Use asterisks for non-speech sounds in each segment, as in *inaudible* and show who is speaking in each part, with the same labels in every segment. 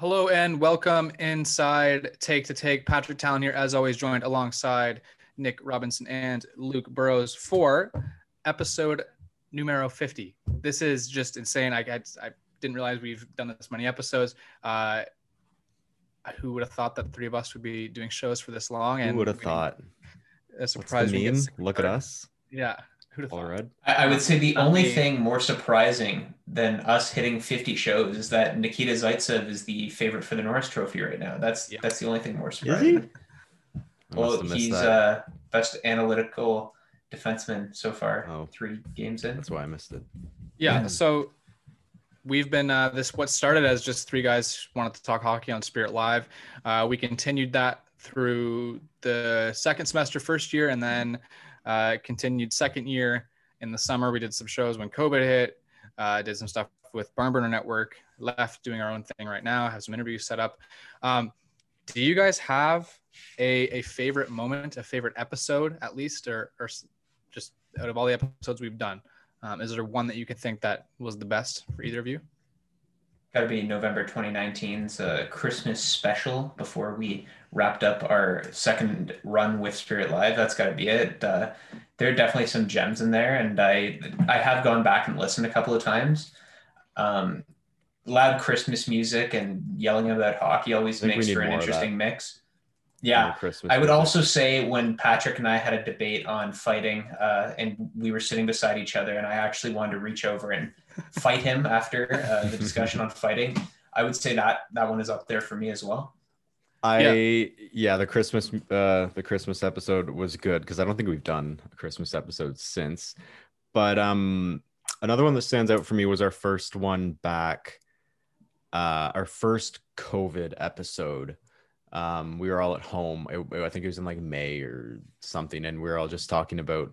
Speaker 1: Hello and welcome inside Take to Take. Patrick Talon here, as always, joined alongside Nick Robinson and Luke Burrows for episode numero 50. This is just insane. I, I, I didn't realize we've done this many episodes. Uh, who would have thought that three of us would be doing shows for this long?
Speaker 2: And who would have thought?
Speaker 1: A surprise.
Speaker 2: What's the meme? Look at us.
Speaker 1: Yeah.
Speaker 2: All red.
Speaker 3: I would say the only thing more surprising than us hitting 50 shows is that Nikita Zaitsev is the favorite for the Norris Trophy right now. That's yeah. that's the only thing more surprising. Well, he's that. uh, best analytical defenseman so far.
Speaker 2: Oh.
Speaker 3: Three games in.
Speaker 2: That's why I missed it.
Speaker 1: Yeah. So we've been uh, this what started as just three guys wanted to talk hockey on Spirit Live. Uh, we continued that through the second semester, first year, and then uh, continued second year in the summer. We did some shows when COVID hit. Uh, did some stuff with Barnburner Network. Left doing our own thing right now. Have some interviews set up. Um, do you guys have a, a favorite moment, a favorite episode at least, or, or just out of all the episodes we've done? Um, is there one that you can think that was the best for either of you?
Speaker 3: Got to be November 2019's uh, Christmas special before we wrapped up our second run with Spirit Live. That's got to be it. Uh, there are definitely some gems in there, and I I have gone back and listened a couple of times. Um, loud Christmas music and yelling about hockey always makes for an interesting mix. Yeah, Christmas. I would also say when Patrick and I had a debate on fighting, uh, and we were sitting beside each other, and I actually wanted to reach over and *laughs* fight him after uh, the *laughs* discussion on fighting. I would say that that one is up there for me as well.
Speaker 2: I yeah, yeah the Christmas uh, the Christmas episode was good because I don't think we've done a Christmas episode since. But um, another one that stands out for me was our first one back, uh, our first COVID episode um, we were all at home. I, I think it was in like May or something, and we were all just talking about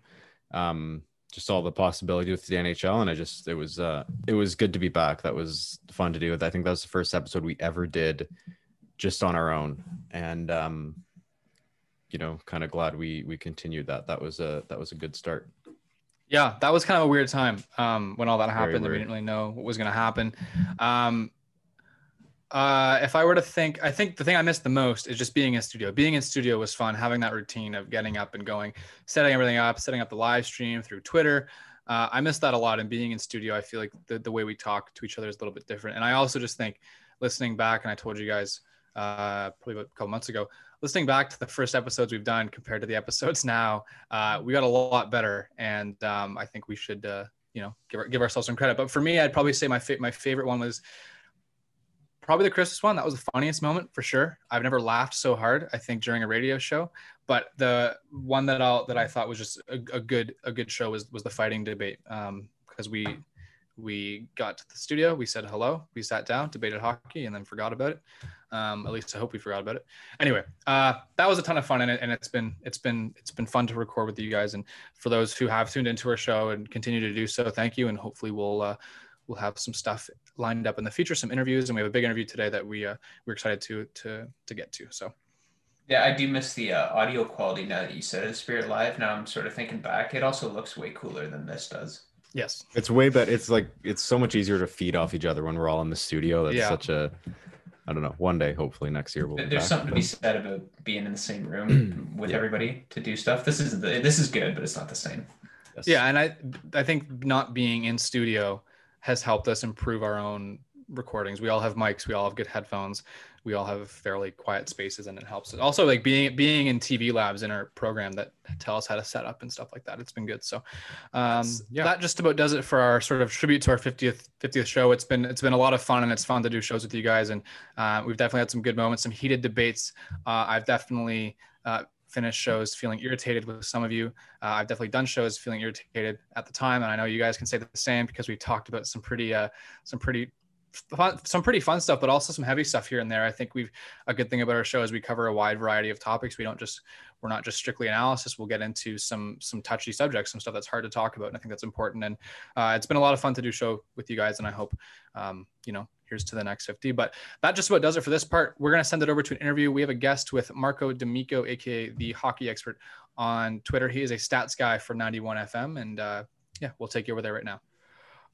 Speaker 2: um, just all the possibility with the NHL. And I just it was uh, it was good to be back. That was fun to do. I think that was the first episode we ever did just on our own, and um, you know, kind of glad we we continued that. That was a that was a good start.
Speaker 1: Yeah, that was kind of a weird time um, when all that happened. We didn't really know what was going to happen. Um, uh, if I were to think, I think the thing I missed the most is just being in studio. Being in studio was fun, having that routine of getting up and going, setting everything up, setting up the live stream through Twitter. Uh, I miss that a lot. And being in studio, I feel like the, the way we talk to each other is a little bit different. And I also just think listening back, and I told you guys uh, probably a couple months ago, listening back to the first episodes we've done compared to the episodes *laughs* now, uh, we got a lot better. And um, I think we should, uh, you know, give, give ourselves some credit. But for me, I'd probably say my, fa- my favorite one was probably the Christmas one. That was the funniest moment for sure. I've never laughed so hard. I think during a radio show, but the one that I that I thought was just a, a good a good show was was the fighting debate because um, we we got to the studio, we said hello, we sat down, debated hockey, and then forgot about it. Um, at least I hope we forgot about it. Anyway, uh, that was a ton of fun, and, it, and it's been it's been it's been fun to record with you guys. And for those who have tuned into our show and continue to do so, thank you, and hopefully we'll uh, we'll have some stuff lined up in the future, some interviews, and we have a big interview today that we uh, we're excited to to to get to. So.
Speaker 3: Yeah, I do miss the uh, audio quality now that you said it. Spirit Live. Now I'm sort of thinking back. It also looks way cooler than this does.
Speaker 1: Yes,
Speaker 2: it's way better. It's like it's so much easier to feed off each other when we're all in the studio. That's yeah. such a I don't know. One day, hopefully next year, we'll.
Speaker 3: There's something to be said about being in the same room *clears throat* with yeah. everybody to do stuff. This is the, this is good, but it's not the same.
Speaker 1: Yes. Yeah, and I I think not being in studio has helped us improve our own recordings. We all have mics, we all have good headphones, we all have fairly quiet spaces, and it helps. Also, like being being in TV labs in our program that tell us how to set up and stuff like that. It's been good. So, um, yeah, that just about does it for our sort of tribute to our 50th 50th show. It's been it's been a lot of fun, and it's fun to do shows with you guys, and uh, we've definitely had some good moments, some heated debates. Uh, I've definitely uh, finished shows feeling irritated with some of you. Uh, I've definitely done shows feeling irritated at the time, and I know you guys can say the same because we talked about some pretty, uh, some pretty, fun, some pretty fun stuff, but also some heavy stuff here and there. I think we've a good thing about our show is we cover a wide variety of topics. We don't just we're not just strictly analysis. We'll get into some some touchy subjects, some stuff that's hard to talk about, and I think that's important. And uh, it's been a lot of fun to do show with you guys, and I hope um, you know here's to the next 50. But that just about does it for this part. We're going to send it over to an interview. We have a guest with Marco D'Amico, aka the hockey expert on Twitter. He is a stats guy for 91 FM, and uh, yeah, we'll take you over there right now.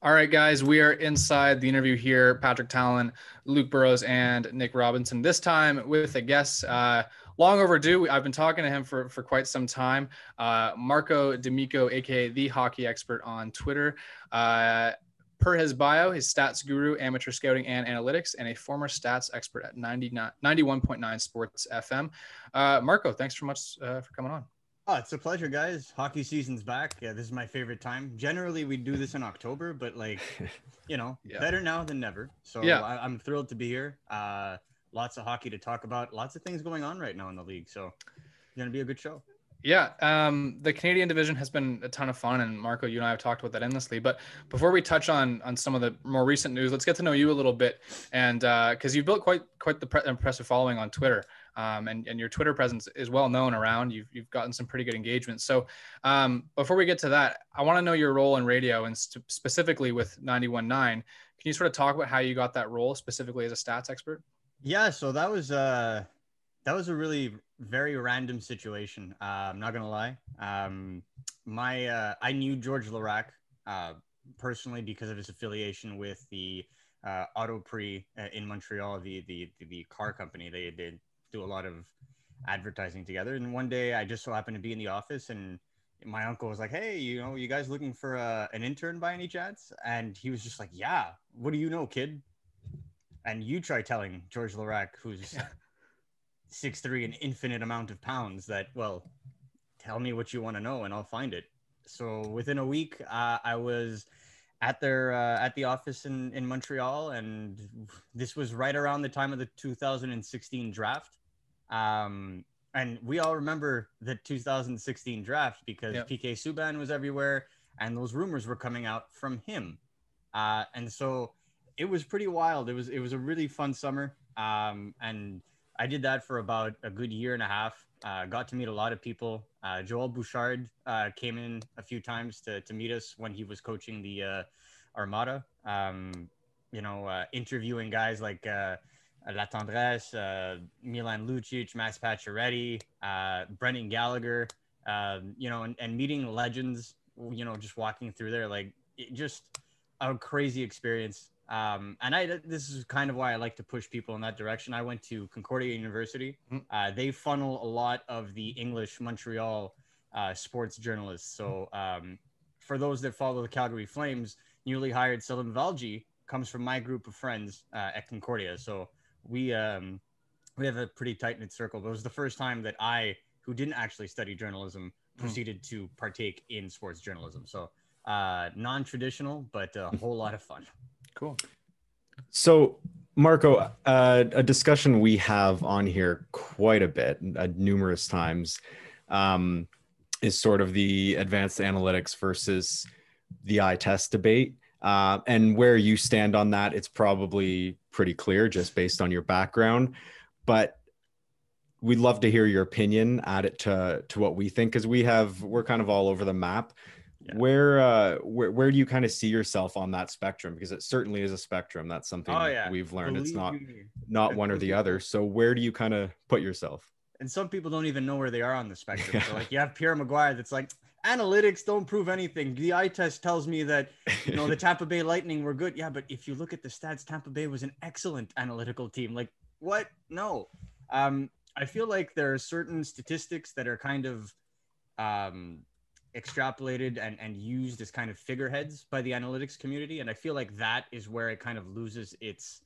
Speaker 1: All right, guys, we are inside the interview here. Patrick Talon, Luke Burrows, and Nick Robinson. This time with a guest, uh, long overdue. I've been talking to him for, for quite some time. Uh, Marco D'Amico, aka the hockey expert on Twitter. Uh, per his bio, his stats guru, amateur scouting and analytics, and a former stats expert at 91.9 Sports FM. Uh, Marco, thanks so much uh, for coming on.
Speaker 4: Oh, it's a pleasure, guys. Hockey season's back. Yeah, this is my favorite time. Generally, we do this in October, but like, *laughs* you know, yeah. better now than never. So yeah. I, am thrilled to be here. Uh, lots of hockey to talk about. Lots of things going on right now in the league. So it's gonna be a good show.
Speaker 1: Yeah, um, the Canadian division has been a ton of fun, and Marco, you and I have talked about that endlessly. But before we touch on on some of the more recent news, let's get to know you a little bit, and because uh, you've built quite quite the pre- impressive following on Twitter um, and, and your Twitter presence is well known around. You've, you've gotten some pretty good engagement. So um, before we get to that, I want to know your role in radio and st- specifically with 91.9. Can you sort of talk about how you got that role specifically as a stats expert?
Speaker 4: Yeah, so that was uh, that was a really very random situation. Uh, I'm not gonna lie. Um, my uh, I knew George Laraque uh, personally because of his affiliation with the uh, Auto Prix uh, in Montreal, the, the the car company. They did do a lot of advertising together. And one day I just so happened to be in the office and my uncle was like, Hey, you know, you guys looking for uh, an intern by any chance? And he was just like, Yeah, what do you know, kid? And you try telling George Laraque, who's six three, an infinite amount of pounds, that, well, tell me what you want to know and I'll find it. So within a week, uh, I was at their uh, at the office in in Montreal, and this was right around the time of the 2016 draft. Um, and we all remember the 2016 draft because yep. PK Subban was everywhere, and those rumors were coming out from him. Uh, and so it was pretty wild. It was it was a really fun summer, um, and I did that for about a good year and a half. Uh, got to meet a lot of people. Uh, Joel Bouchard uh, came in a few times to, to meet us when he was coaching the uh, Armada. Um, you know, uh, interviewing guys like uh, Latendresse, uh, Milan Lucic, Max Pacioretty, uh, Brendan Gallagher, um, you know, and, and, meeting legends, you know, just walking through there, like just a crazy experience. Um, and I, this is kind of why I like to push people in that direction. I went to Concordia University. Mm-hmm. Uh, they funnel a lot of the English Montreal uh, sports journalists. So um, for those that follow the Calgary Flames, newly hired Salim Valji comes from my group of friends uh, at Concordia. So we um, we have a pretty tight knit circle. But it was the first time that I, who didn't actually study journalism, hmm. proceeded mm. to partake in sports journalism. So uh, non traditional, but a whole lot of fun.
Speaker 1: Cool.
Speaker 2: So Marco, uh, a discussion we have on here quite a bit, uh, numerous times, um, is sort of the advanced analytics versus the eye test debate. Uh, and where you stand on that, it's probably pretty clear just based on your background. But we'd love to hear your opinion, add it to to what we think, because we have we're kind of all over the map. Yeah. Where uh where where do you kind of see yourself on that spectrum? Because it certainly is a spectrum. That's something oh, yeah. we've learned. Believe it's not me. not one or the other. So where do you kind of put yourself?
Speaker 4: And some people don't even know where they are on the spectrum. Yeah. So *laughs* like you have Pierre McGuire that's like, analytics don't prove anything. The eye test tells me that you know the *laughs* Tampa Bay Lightning were good. Yeah, but if you look at the stats, Tampa Bay was an excellent analytical team. Like what? No. Um, I feel like there are certain statistics that are kind of um, extrapolated and, and used as kind of figureheads by the analytics community. And I feel like that is where it kind of loses its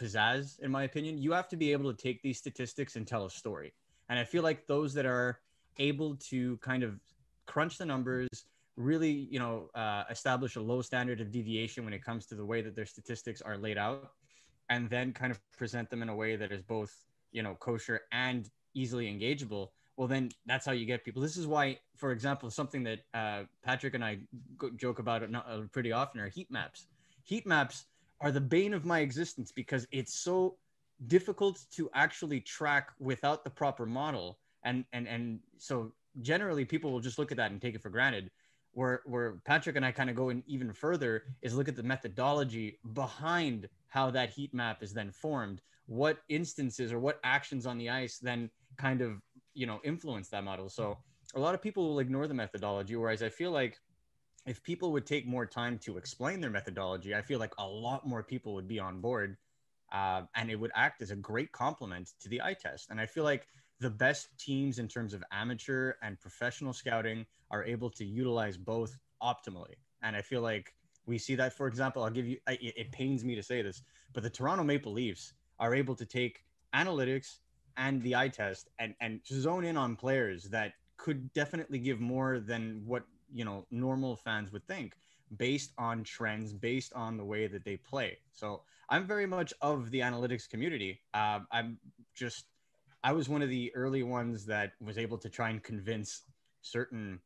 Speaker 4: pizzazz, in my opinion. You have to be able to take these statistics and tell a story. And I feel like those that are able to kind of crunch the numbers, really, you know, uh, establish a low standard of deviation when it comes to the way that their statistics are laid out, and then kind of present them in a way that is both, you know, kosher and easily engageable. Well, then that's how you get people. This is why, for example, something that uh, Patrick and I joke about uh, pretty often are heat maps. Heat maps are the bane of my existence because it's so difficult to actually track without the proper model and and and so generally people will just look at that and take it for granted. Where where Patrick and I kind of go in even further is look at the methodology behind how that heat map is then formed. What instances or what actions on the ice then kind of you know influence that model. So a lot of people will ignore the methodology, whereas I feel like if people would take more time to explain their methodology, I feel like a lot more people would be on board, uh, and it would act as a great complement to the eye test. And I feel like the best teams in terms of amateur and professional scouting are able to utilize both optimally. And I feel like we see that, for example, I'll give you, it, it pains me to say this, but the Toronto Maple Leafs are able to take analytics and the eye test and, and zone in on players that could definitely give more than what, you know, normal fans would think based on trends, based on the way that they play. So I'm very much of the analytics community. Uh, I'm just, I was one of the early ones that was able to try and convince certain,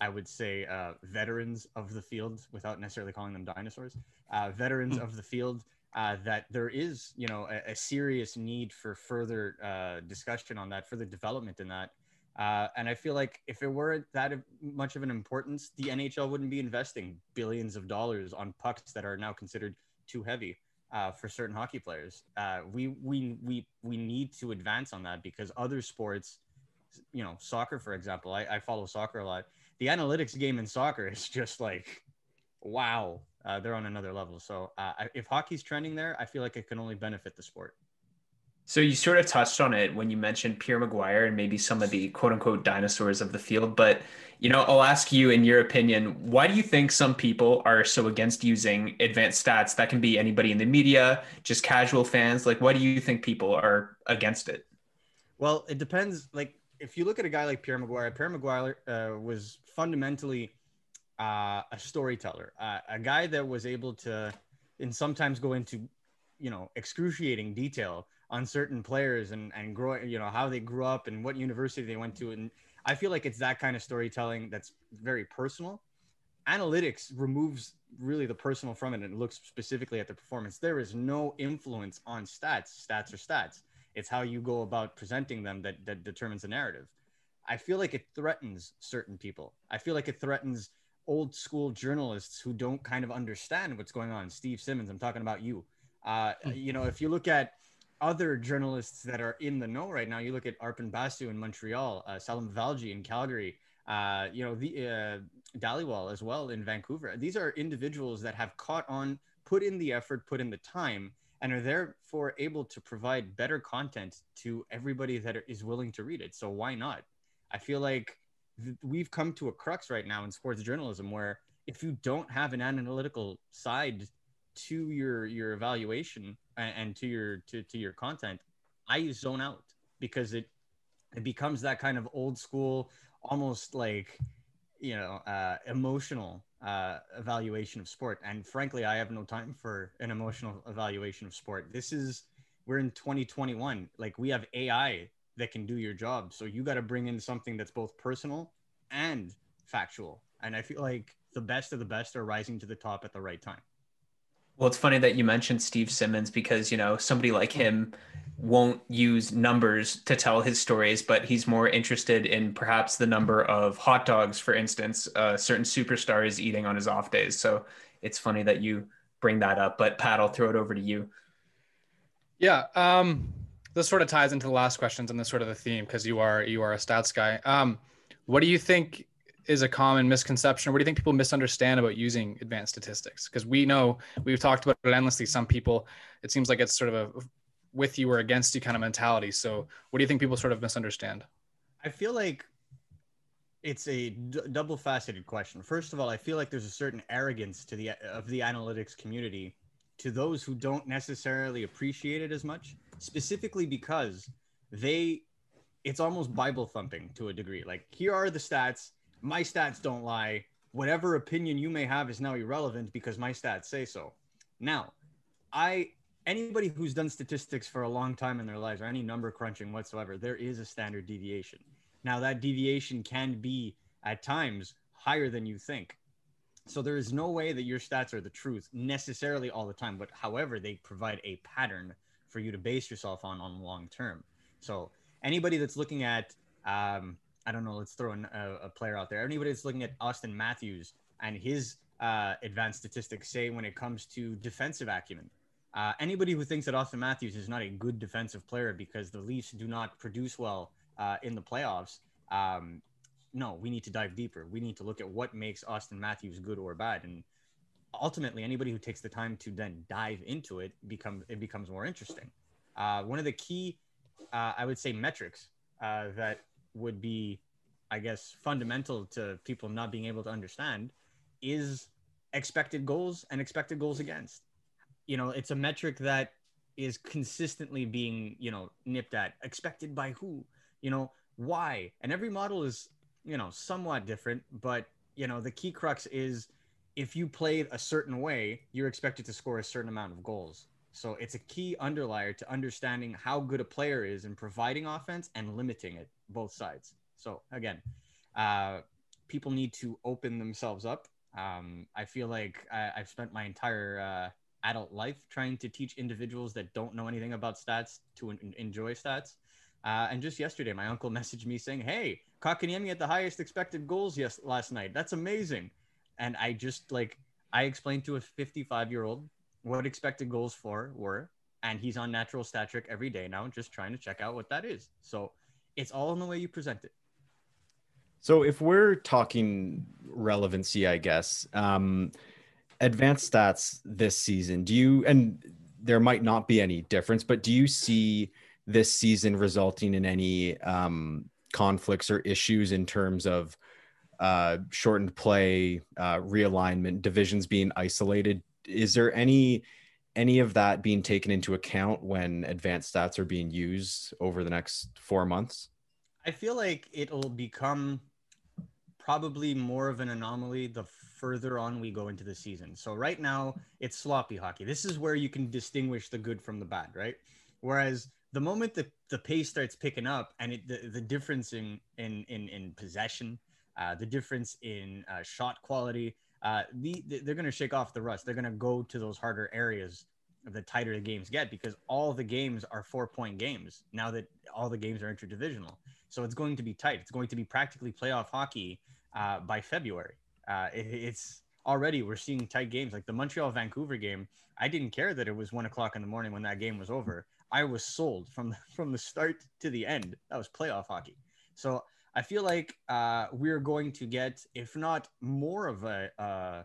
Speaker 4: I would say, uh, veterans of the field, without necessarily calling them dinosaurs, uh, veterans hmm. of the field, uh, that there is, you know, a, a serious need for further uh, discussion on that, further development in that. Uh, and I feel like if it weren't that much of an importance, the NHL wouldn't be investing billions of dollars on pucks that are now considered too heavy uh, for certain hockey players. Uh, we we we we need to advance on that because other sports, you know, soccer for example, I, I follow soccer a lot. The analytics game in soccer is just like, wow, uh, they're on another level. So uh, if hockey's trending there, I feel like it can only benefit the sport.
Speaker 3: So you sort of touched on it when you mentioned Pierre McGuire and maybe some of the quote unquote dinosaurs of the field. But you know, I'll ask you in your opinion, why do you think some people are so against using advanced stats? That can be anybody in the media, just casual fans. Like, why do you think people are against it?
Speaker 4: Well, it depends. Like, if you look at a guy like Pierre McGuire, Pierre McGuire uh, was fundamentally uh, a storyteller, uh, a guy that was able to, and sometimes go into, you know, excruciating detail on certain players and and grow you know how they grew up and what university they went to. And i feel like it's that kind of storytelling that's very personal. Analytics removes really the personal from it and looks specifically at the performance. There is no influence on stats. Stats are stats. It's how you go about presenting them that that determines the narrative. I feel like it threatens certain people. I feel like it threatens old school journalists who don't kind of understand what's going on. Steve simmons i'm talking about you. Uh, hmm. you know if you look at other journalists that are in the know right now. You look at Arpon Basu in Montreal, uh, Salim Valji in Calgary, uh, you know, the uh, as well in Vancouver. These are individuals that have caught on, put in the effort, put in the time, and are therefore able to provide better content to everybody that is willing to read it. So why not? I feel like th- we've come to a crux right now in sports journalism where if you don't have an analytical side to your your evaluation and, and to your to, to your content i zone out because it it becomes that kind of old school almost like you know uh, emotional uh, evaluation of sport. And frankly i have no time for an emotional evaluation of sport. This is we're in 2021 like we have ai that can do your job. So you got to bring in something that's both personal and factual. And i feel like the best of the best are rising to the top at the right time
Speaker 3: well, it's funny that you mentioned Steve Simmons because, you know, somebody like him won't use numbers to tell his stories, but he's more interested in perhaps the number of hot dogs, for instance, a certain superstar is eating on his off days. So it's funny that you bring that up. But Pat, I'll throw it over to you.
Speaker 1: Yeah. Um, this sort of ties into the last questions and this sort of the theme because you are you are a stats guy. Um, what do you think is a common misconception? What do you think people misunderstand about using advanced statistics? Because we know we've talked about it endlessly. Some people, it seems like it's sort of a with you or against you kind of mentality. So, what do you think people sort of misunderstand?
Speaker 4: I feel like it's a d- double faceted question. First of all, I feel like there's a certain arrogance to the of the analytics community to those who don't necessarily appreciate it as much, specifically because they it's almost bible thumping to a degree. Like here are the stats my stats don't lie. Whatever opinion you may have is now irrelevant because my stats say so. Now, I anybody who's done statistics for a long time in their lives or any number crunching whatsoever, there is a standard deviation. Now that deviation can be at times higher than you think. So there is no way that your stats are the truth necessarily all the time, but however, they provide a pattern for you to base yourself on on long term. So anybody that's looking at um, I don't know, let's throw an, a, a, player out there. Anybody that's looking at Austin Matthews and his uh, advanced statistics, say when it comes to defensive acumen, uh, anybody who thinks that Austin Matthews is not a good defensive player because the Leafs do not produce well uh, in the playoffs, um, no, we need to dive deeper. We need to look at what makes Austin Matthews good or bad. And ultimately, anybody who takes the time to then dive into it become it becomes more interesting. Uh, one of the key, uh, I would say, metrics uh, that would be, I guess, fundamental to people not being able to understand is expected goals and expected goals against. You know, it's a metric that is consistently being, you know, nipped at. Expected by who? You know, why? And every model is, you know, somewhat different, but you know, the key crux is if you played a certain way, you're expected to score a certain amount of goals. So it's a key underlier to understanding how good a player is in providing offense and limiting it both sides. So again, uh, people need to open themselves up um, I feel like I, have spent my entire uh, adult life trying to teach individuals that don't know anything about stats to en- enjoy stats. Uh, and just yesterday, my uncle *laughs* messaged me saying, "Hey, Kotkaniemi had the highest expected goals yes last night. That's amazing." And I just like I explained to a 55 year old what expected goals for were, and he's on natural stat trick every day now, just trying to check out what that is. So it's all in the way you present it.
Speaker 2: So if we're talking relevancy, I guess, um, advanced stats this season, do you, and there might not be any difference, but do you see this season resulting in any um, conflicts or issues in terms of uh, shortened play, uh, realignment, divisions being isolated? Is there any any of that being taken into account when advanced stats are being used over the next four months?
Speaker 4: I feel like it'll become probably more of an anomaly the further on we go into the season. So right now it's sloppy hockey. This is where you can distinguish the good from the bad, right? Whereas the moment the, the pace starts picking up and it, the, the difference in, in, in, in possession, uh, the difference in uh, shot quality, uh, the, the, they're going to shake off the rust. They're going to go to those harder areas the tighter the games get because all the games are four point games now that all the games are interdivisional. So it's going to be tight. It's going to be practically playoff hockey uh, by February. Uh, it, it's already we're seeing tight games like the Montreal Vancouver game. I didn't care that it was one o'clock in the morning when that game was over. I was sold from *laughs* from the start to the end. That was playoff hockey. So I feel like uh, we're going to get, if not more of a, uh,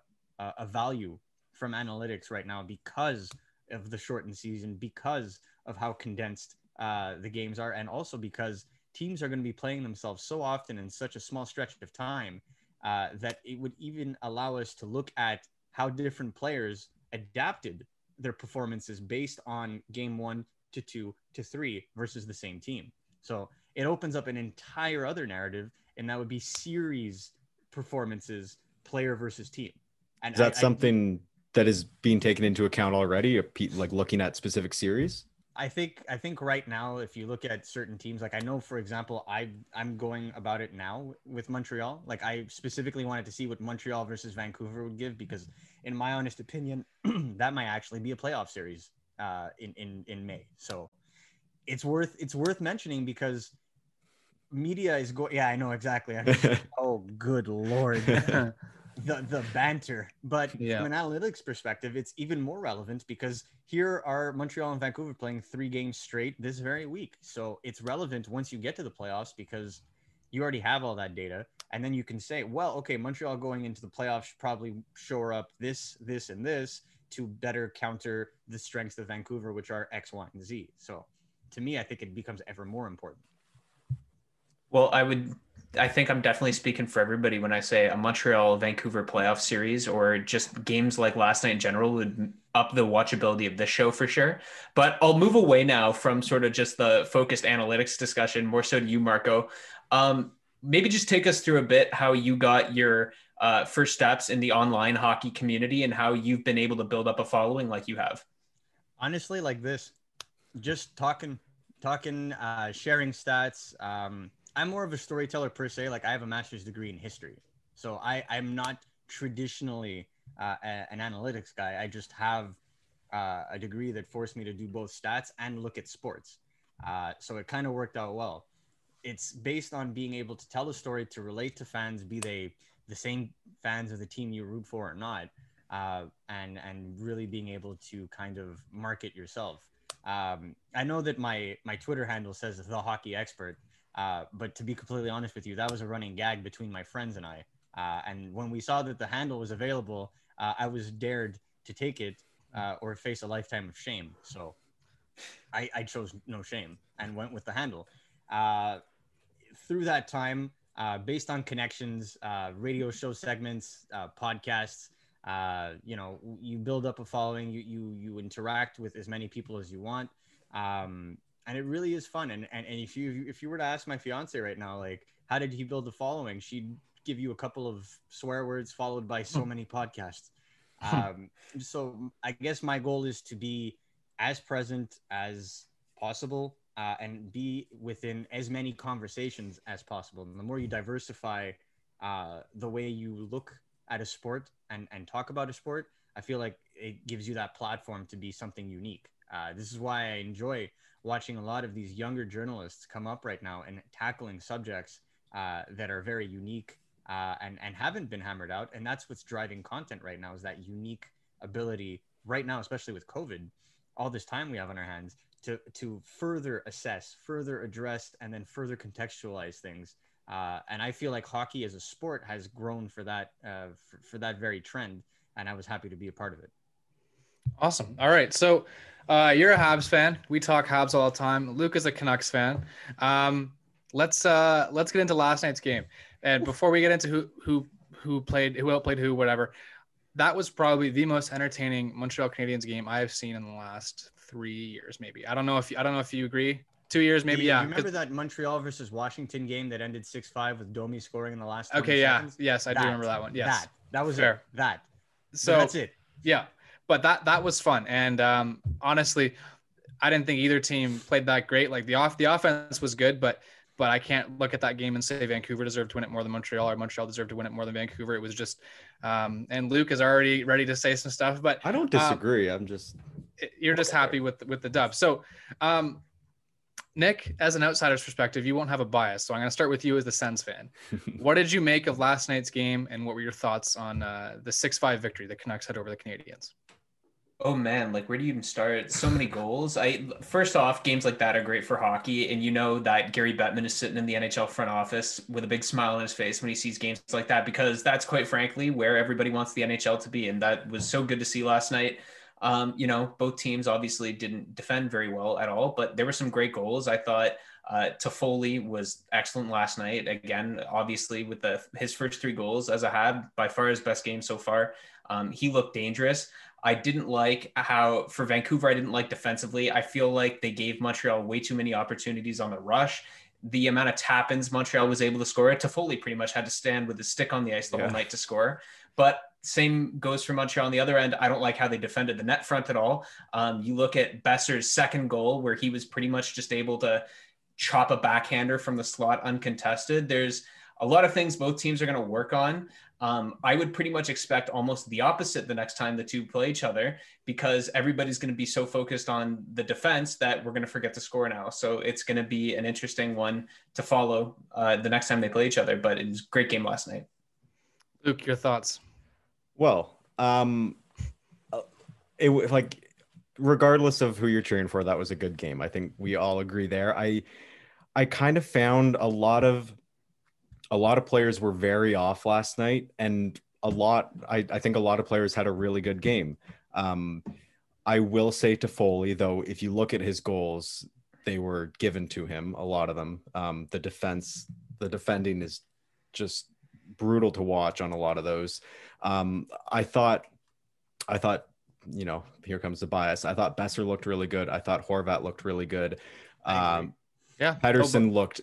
Speaker 4: a value from analytics right now because of the shortened season because of how condensed uh, the games are, and also because teams are going to be playing themselves so often in such a small stretch of time uh, that it would even allow us to look at how different players adapted their performances based on game one to two to three versus the same team. So it opens up an entire other narrative, and that would be series performances, player versus team.
Speaker 2: And is that I, something that is being taken into account already like looking at specific series?
Speaker 4: I think i think right now if you look at certain teams like i know for example i i'm going about it now with montreal. Like i specifically wanted to see what montreal versus vancouver would give because in my honest opinion *clears throat* that might actually be a playoff series uh in in in may. So it's worth it's worth mentioning because media is going yeah i know exactly *laughs* oh good lord *laughs* the the banter. But yeah. from an analytics perspective, it's even more relevant because here are Montreal and Vancouver playing three games straight this very week. So it's relevant once you get to the playoffs because you already have all that data. And then you can say, well, okay, Montreal going into the playoffs should probably shore up this, this, and this to better counter the strengths of Vancouver, which are X, Y, and Z. So to me, I think it becomes ever more important.
Speaker 3: Well, I would I think I'm definitely speaking for everybody when I say a Montreal Vancouver playoff series or just games like last night in general would up the watchability of this show for sure. But I'll move away now from sort of just the focused analytics discussion, more so to you, Marco. Um, maybe just take us through a bit how you got your uh, first steps in the online hockey community and how you've been able to build up a following like you have.
Speaker 4: Honestly, like this, just talking, talking, uh, sharing stats. Um, I'm more of a storyteller per se. Like I have a master's degree in history, so I I'm not traditionally uh, a, an analytics guy. I just have uh, a degree that forced me to do both stats and look at sports. Uh, so it kind of worked out well. It's based on being able to tell a story to relate to fans, be they the same fans of the team you root for or not, uh, and and really being able to kind of market yourself. Um, I know that my my Twitter handle says the hockey expert, Uh, but to be completely honest with you, that was a running gag between my friends and I. Uh, and when we saw that the handle was available, uh, I was dared to take it uh, or face a lifetime of shame. So I, I, chose no shame and went with the handle. Uh, through that time, based on connections, radio show segments, podcasts, you know, you build up a following. You you you interact with as many people as you want. Um, and it really is fun. And, and and if you if you were to ask my fiance right now, like, how did he build the following? She'd give you a couple of swear words followed by so hmm. many podcasts. Um, so I guess my goal is to be as present as possible uh, and be within as many conversations as possible. And the more you diversify uh, the way you look at a sport and, and talk about a sport, I feel like it gives you that platform to be something unique. Uh, this is why I enjoy watching a lot of these younger journalists come up right now and tackling subjects uh, that are very unique uh, and and haven't been hammered out. And that's what's driving content right now is that unique ability right now, especially with COVID, all this time we have on our hands to to further assess, further address, and then further contextualize things. Uh, and I feel like hockey as a sport has grown for that uh, for, for that very trend, and I was happy to be a part of it.
Speaker 1: Awesome. All right, so uh, you're a Habs fan. We talk Habs all the time. Luke is a Canucks fan. Um, let's uh, let's get into last night's game. And before we get into who who who played who outplayed who, whatever, that was probably the most entertaining Montreal Canadiens game I have seen in the last three years. Maybe I don't know if I don't know if you agree. Two years, maybe.
Speaker 4: You,
Speaker 1: yeah.
Speaker 4: You remember that Montreal versus Washington game that ended six five with Domi scoring in the last?
Speaker 1: Okay.
Speaker 4: Yeah.
Speaker 1: Yes, I that, do remember that one. Yes.
Speaker 4: That that was fair. It. That.
Speaker 1: So
Speaker 4: that's it.
Speaker 1: Yeah, but that that was fun, and um, honestly, I didn't think either team played that great. Like the off the offense was good, but but I can't look at that game and say Vancouver deserved to win it more than Montreal or Montreal deserved to win it more than Vancouver. It was just, um, and Luke is already ready to say some stuff, but
Speaker 2: I don't disagree. Um, I'm just,
Speaker 1: you're just happy with, with the dub. So, um, Nick, as an outsider's perspective, you won't have a bias. So I'm going to start with you as the Sens fan. *laughs* what did you make of last night's game and what were your thoughts on uh, the 6-5 victory the Canucks had over the Canadiens?
Speaker 3: Oh man, like where do you even start? So many goals. I first off, games like that are great for hockey, and you know that Gary Bettman is sitting in the NHL front office with a big smile on his face when he sees games like that because that's quite frankly where everybody wants the NHL to be, and that was so good to see last night. Um, you know, both teams obviously didn't defend very well at all, but there were some great goals. I thought uh, Toffoli was excellent last night. Again, obviously with the his first three goals as a Hab, by far his best game so far. Um, he looked dangerous. I didn't like how for Vancouver, I didn't like defensively. I feel like they gave Montreal way too many opportunities on the rush. The amount of tap ins Montreal was able to score, Toffoli pretty much had to stand with his stick on the ice the yeah. whole night to score. But same goes for Montreal on the other end. I don't like how they defended the net front at all. Um, you look at Boeser's second goal, where he was pretty much just able to chop a backhander from the slot uncontested. There's a lot of things both teams are going to work on. Um, I would pretty much expect almost the opposite the next time the two play each other because everybody's going to be so focused on the defense that we're going to forget to score now. So it's going to be an interesting one to follow uh, the next time they play each other. But it was a great game last night.
Speaker 1: Luke, your thoughts?
Speaker 2: Well, um, uh, it like regardless of who you're cheering for, that was a good game. I think we all agree there. I I kind of found a lot of a lot of players were very off last night, and a lot. I, I think a lot of players had a really good game. Um, I will say Toffoli though, if you look at his goals, they were given to him. A lot of them. Um, the defense, the defending is just brutal to watch on a lot of those. Um, I thought, I thought, you know, here comes the bias. I thought Boeser looked really good. I thought Horvat looked really good. Um,
Speaker 1: yeah,
Speaker 2: Pettersson looked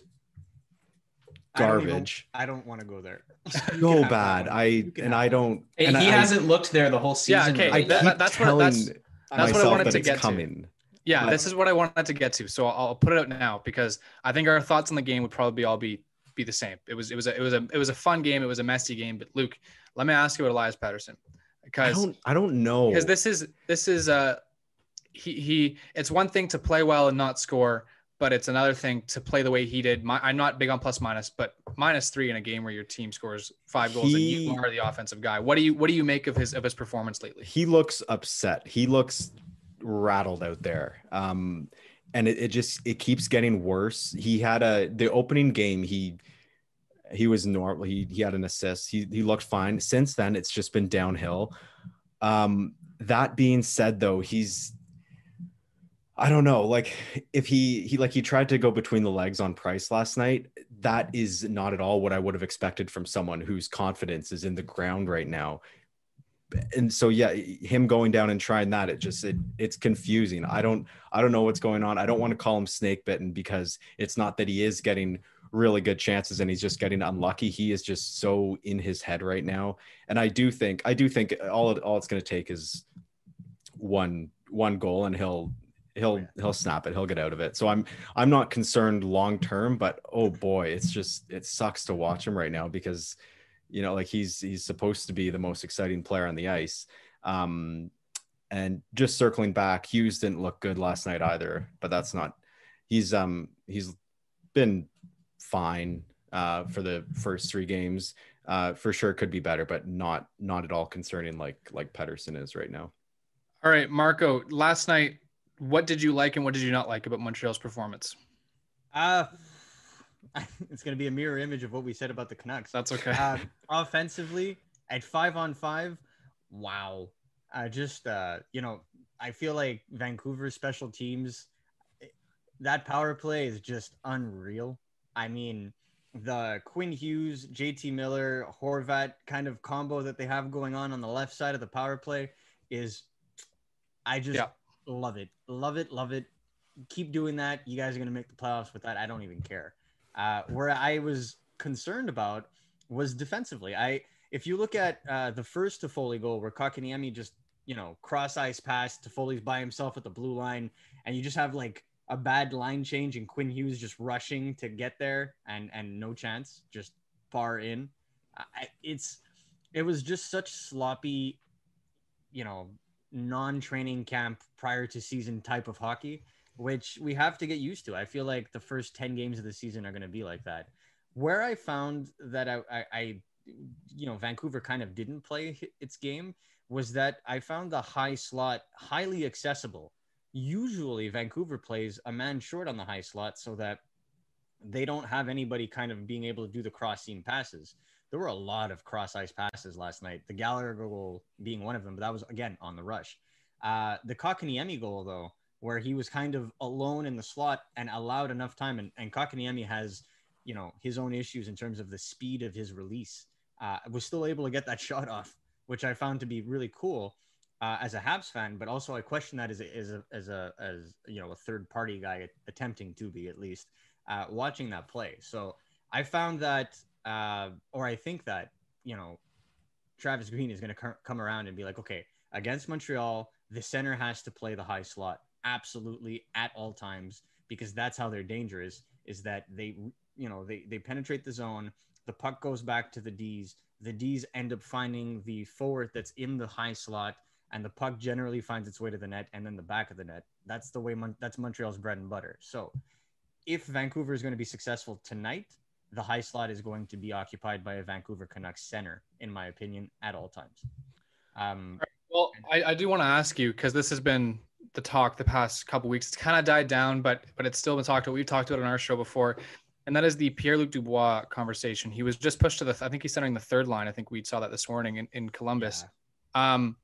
Speaker 2: garbage.
Speaker 4: I don't, don't want to go there. *laughs*
Speaker 2: So bad. I and I don't. And
Speaker 3: he
Speaker 2: I,
Speaker 3: hasn't looked there the whole season.
Speaker 1: Yeah, okay.
Speaker 2: I
Speaker 1: that, that's what that's, that's what I wanted to get
Speaker 2: coming.
Speaker 1: to. Yeah, but, this is what I wanted to get to. So I'll, I'll put it out now because I think our thoughts on the game would probably all be be the same. It was it was a, it was a it was a fun game. It was a messy game. But Luke, let me ask you about Elias Pettersson because
Speaker 2: I don't I don't know
Speaker 1: because this is this is uh he he it's one thing to play well and not score but it's another thing to play the way he did. My, I'm not big on plus minus, but minus three in a game where your team scores five goals he, and you are the offensive guy. What do you what do you make of his of his performance lately?
Speaker 2: He looks upset. He looks rattled out there. Um, and it, it just it keeps getting worse. He had a the opening game he he was normal. He he had an assist. He he looked fine. Since then, it's just been downhill. Um, that being said, though, he's I don't know. Like if he he like he tried to go between the legs on Price last night. That is not at all what I would have expected from someone whose confidence is in the ground right now. And so yeah, him going down and trying that, it just it it's confusing. I don't I don't know what's going on. I don't want to call him snake bitten because it's not that he is getting really good chances and he's just getting unlucky. He is just so in his head right now. And I do think I do think all all it's going to take is one one goal and he'll he'll he'll snap it he'll get out of it. So i'm i'm not concerned long term but oh boy it's just it sucks to watch him right now because you know like he's he's supposed to be the most exciting player on the ice. Um and just circling back hughes didn't look good last night either but that's not he's um he's been fine uh for the first three games. Uh for sure could be better but not not at all concerning like like Pettersson is right now.
Speaker 1: All right marco last night what did you like and what did you not like about Montreal's performance?
Speaker 4: Uh *laughs* it's going to be a mirror image of what we said about the Canucks.
Speaker 1: That's okay.
Speaker 4: Uh, offensively, at five on five, wow. Uh, just uh, you know, I feel like Vancouver special teams, that power play is just unreal. I mean, the Quinn Hughes, JT Miller, Horvat kind of combo that they have going on on the left side of the power play is, I just yeah love it, love it, love it. Keep doing that. You guys are gonna make the playoffs with that. I don't even care. Uh, where I was concerned about was defensively. I if you look at uh, the first Toffoli goal where Kotkaniemi just you know cross ice pass, Toffoli's by himself at the blue line, and you just have like a bad line change and Quinn Hughes just rushing to get there and and no chance, just far in. I, it's it was just such sloppy, you know, non-training camp prior to season type of hockey which we have to get used to. I feel like the first 10 games of the season are going to be like that. Where i found that I, I, I you know vancouver kind of didn't play its game was that i found the high slot highly accessible. Usually vancouver plays a man short on the high slot so that they don't have anybody kind of being able to do the cross seam passes there were a lot of cross ice passes last night. The Gallagher goal being one of them, but that was again on the rush. Uh, the Kotkaniemi goal though, where he was kind of alone in the slot and allowed enough time, and, and Kotkaniemi has, you know, his own issues in terms of the speed of his release. Uh, was still able to get that *laughs* shot off, which I found to be really cool uh, as a Habs fan. But also, I question that as a, as a as a as you know a third party guy attempting to be at least uh, watching that play. So I found that uh, or I think that you know Travis Green is going to come around and be like, okay, against Montreal, the center has to play the high slot absolutely at all times because that's how they're dangerous. Is that they you know they they penetrate the zone, the puck goes back to the D's, the D's end up finding the forward that's in the high slot. And the puck generally finds its way to the net and then the back of the net. That's the way Mon- that's Montreal's bread and butter. So, if Vancouver is going to be successful tonight, the high slot is going to be occupied by a Vancouver Canucks center, in my opinion, at all times. Um,
Speaker 1: well, I, I do want to ask you because this has been the talk the past couple weeks. It's kind of died down, but but it's still been talked about. We've talked about it on our show before, and that is the Pierre Luc Dubois conversation. He was just pushed to the. I think he's centering the third line. I think we saw that this morning in, in Columbus. Yeah. Um,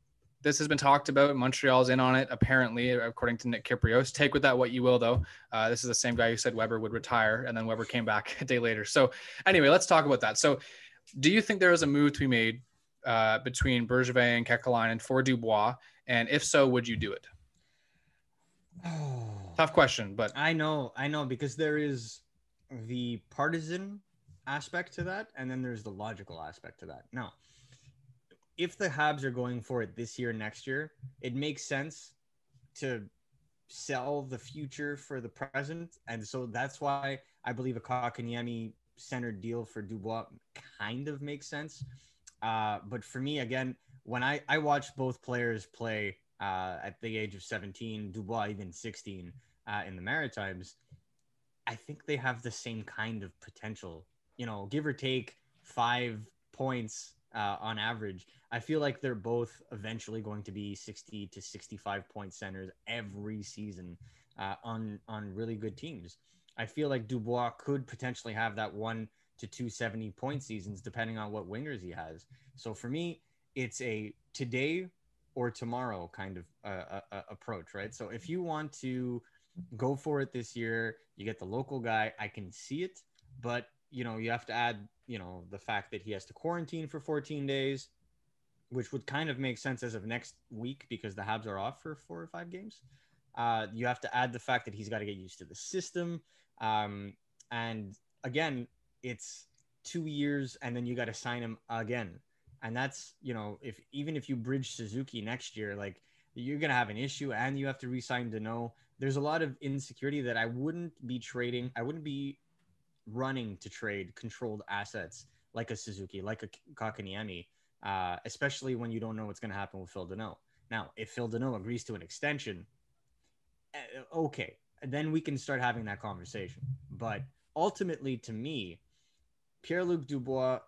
Speaker 1: this has been talked about. Montreal's in on it, apparently, according to Nick Kypreos. Take with that what you will, though. Uh, this is the same guy who said Weber would retire, and then Weber came back *laughs* a day later. So, anyway, let's talk about that. So, do you think there is a move to be made uh, between Bergevin and Kekalainen for Dubois? And if so, would you do it? Oh, *sighs* Tough question, but
Speaker 4: I know, I know, because there is the partisan aspect to that, and then there's the logical aspect to that. Now, if the Habs are going for it this year, next year, it makes sense to sell the future for the present. And so that's why I believe a Kotkaniemi centered deal for Dubois kind of makes sense. Uh, but for me, again, when I, I watched both players play uh, at the age of 17, Dubois even 16 uh, in the Maritimes, I think they have the same kind of potential, you know, give or take five points uh, on average. I feel like they're both eventually going to be 60 to 65 point centers every season. uh, on on really good teams. I feel like Dubois could potentially have that one to 270 point seasons depending on what wingers he has. So for me, it's a today or tomorrow kind of uh, uh, approach, right? So if you want to go for it this year, you get the local guy. I can see it, but you know you have to add you know the fact that he has to quarantine for 14 days, which would kind of make sense as of next week because the Habs are off for four or five games. Uh, you have to add the fact that he's got to get used to the system, um, and again, it's two years, and then you got to sign him again and that's you know if even if you bridge Suzuki next year, like you're gonna have an issue, and you have to resign Danault. There's a lot of insecurity that I wouldn't be trading. I wouldn't be running to trade controlled assets like a Suzuki, like a Kotkaniemi, uh, especially when you don't know what's going to happen with Phil Danault. Now, if Phil Danault agrees to an extension, uh, okay, then we can start having that conversation. But ultimately, to me, Pierre Luc Dubois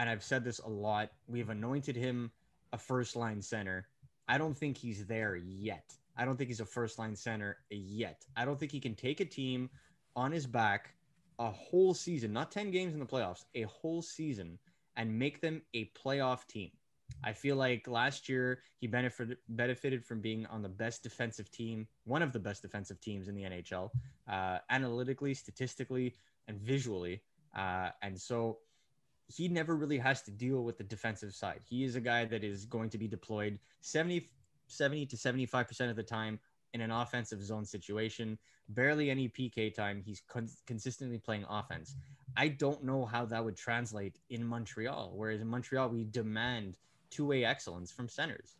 Speaker 4: and I've said this a lot, we've anointed him a first line center. I don't think he's there yet. I don't think he's a first line center yet. I don't think he can take a team on his back a whole season, not 10 games in the playoffs, a whole season, and make them a playoff team. I feel like last year he benefited benefited from being on the best defensive team, one of the best defensive teams in the NHL, uh, analytically, statistically, and visually. Uh, and so he never really has to deal with the defensive side. He is a guy that is going to be deployed 70, 70 to 75% of the time in an offensive zone situation. Barely any PK time. He's con- consistently playing offense. I don't know how that would translate in Montreal, whereas in Montreal, we demand two way excellence from centers.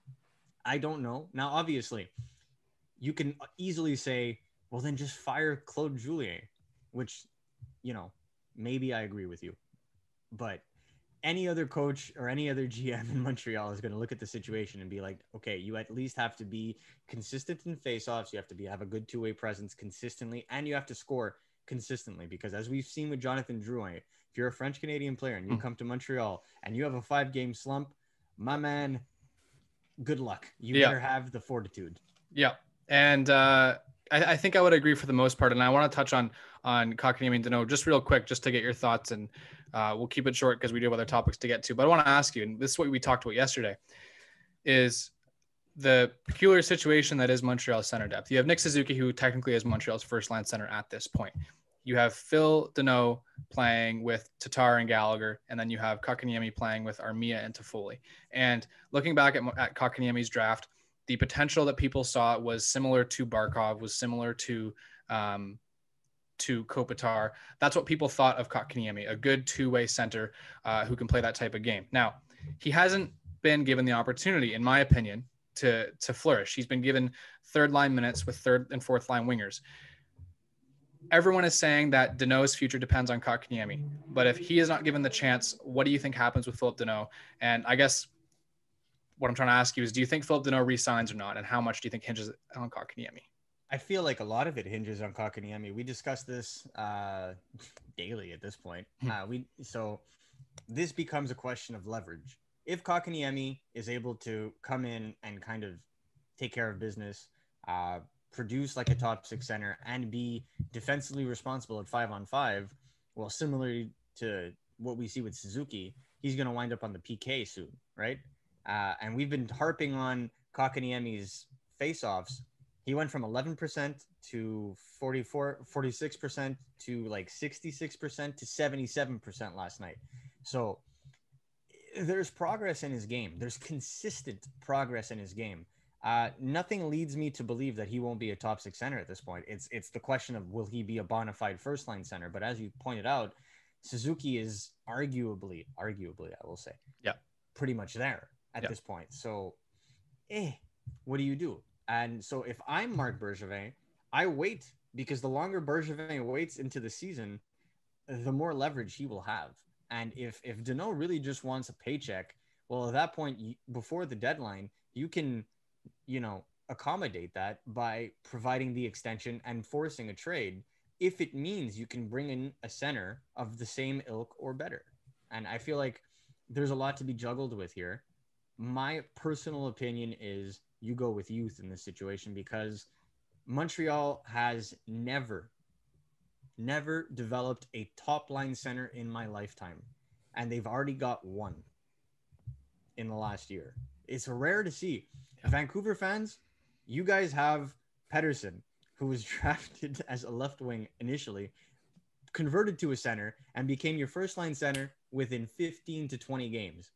Speaker 4: I don't know. Now, obviously, you can easily say, well, then just fire Claude Julien, which, you know, maybe I agree with you but any other coach or any other GM in Montreal is going to look at the situation and be like, okay, you at least have to be consistent in faceoffs. You have to be have a good two way presence consistently, and you have to score consistently. Because as we've seen with Jonathan Drouin, if you're a French Canadian player and you mm. come to Montreal and you have a five game slump, my man, good luck. You yeah. better have the fortitude.
Speaker 1: Yeah, and uh, I, I, think I would agree for the most part. And I want to touch on on Kotkaniemi and Danault just real quick, just to get your thoughts and uh, we'll keep it short because we do have other topics to get to. But I want to ask you, and this is what we talked about yesterday, is the peculiar situation that is Montreal's center depth. You have Nick Suzuki, who technically is Montreal's first line center at this point. You have Phil Danault playing with Tatar and Gallagher, and then you have Kotkaniemi playing with Armia and Toffoli. And looking back at, at Kotkaniemi's draft, the potential that people saw was similar to Barkov, was similar to um, to Kopitar. That's what people thought of Kotkaniemi, a good two-way center uh, who can play that type of game. Now, he hasn't been given the opportunity, in my opinion, to to flourish. He's been given third line minutes with third and fourth line wingers. Everyone is saying that Danault's future depends on Kotkaniemi, but if he is not given the chance, what do you think happens with Philip Danault? And I guess what I'm trying to ask you is, do you think Philip Danault resigns or not, and how much do you think hinges on Kotkaniemi?
Speaker 4: I feel like a lot of it hinges on Kotkaniemi. We discuss this uh, daily at this point. Hmm. Uh, we so this becomes a question of leverage. If Kotkaniemi is able to come in and kind of take care of business, uh, produce like a top six center, and be defensively responsible at five on five, well, similarly to what we see with Suzuki, he's going to wind up on the PK soon, right? Uh, and we've been harping on Kotkaniemi's faceoffs he went from 11% to 44 46% to like 66% to 77% last night so there's progress in his game. There's consistent progress in his game. Uh, nothing leads me to believe that he won't be a top six center at this point. It's it's the question of will he be a bona fide first line center? But as you pointed out suzuki is arguably arguably i will say
Speaker 1: yeah.
Speaker 4: pretty much there at this point. So eh what do you do? And so if I'm Marc Bergevin, I wait because the longer Bergevin waits into the season, the more leverage he will have. And if if Danault really just wants a paycheck, well, at that point, before the deadline, you can, you know, accommodate that by providing the extension and forcing a trade if it means you can bring in a center of the same ilk or better. And I feel like there's a lot to be juggled with here. My personal opinion is you go with youth in this situation because Montreal has never, never developed a top line center in my lifetime. And they've already got one in the last year. It's rare to see. Yeah. Vancouver fans, you guys have Pettersson, who was *laughs* drafted as a left wing initially, converted to a center, and became your first line center within 15 to 20 games.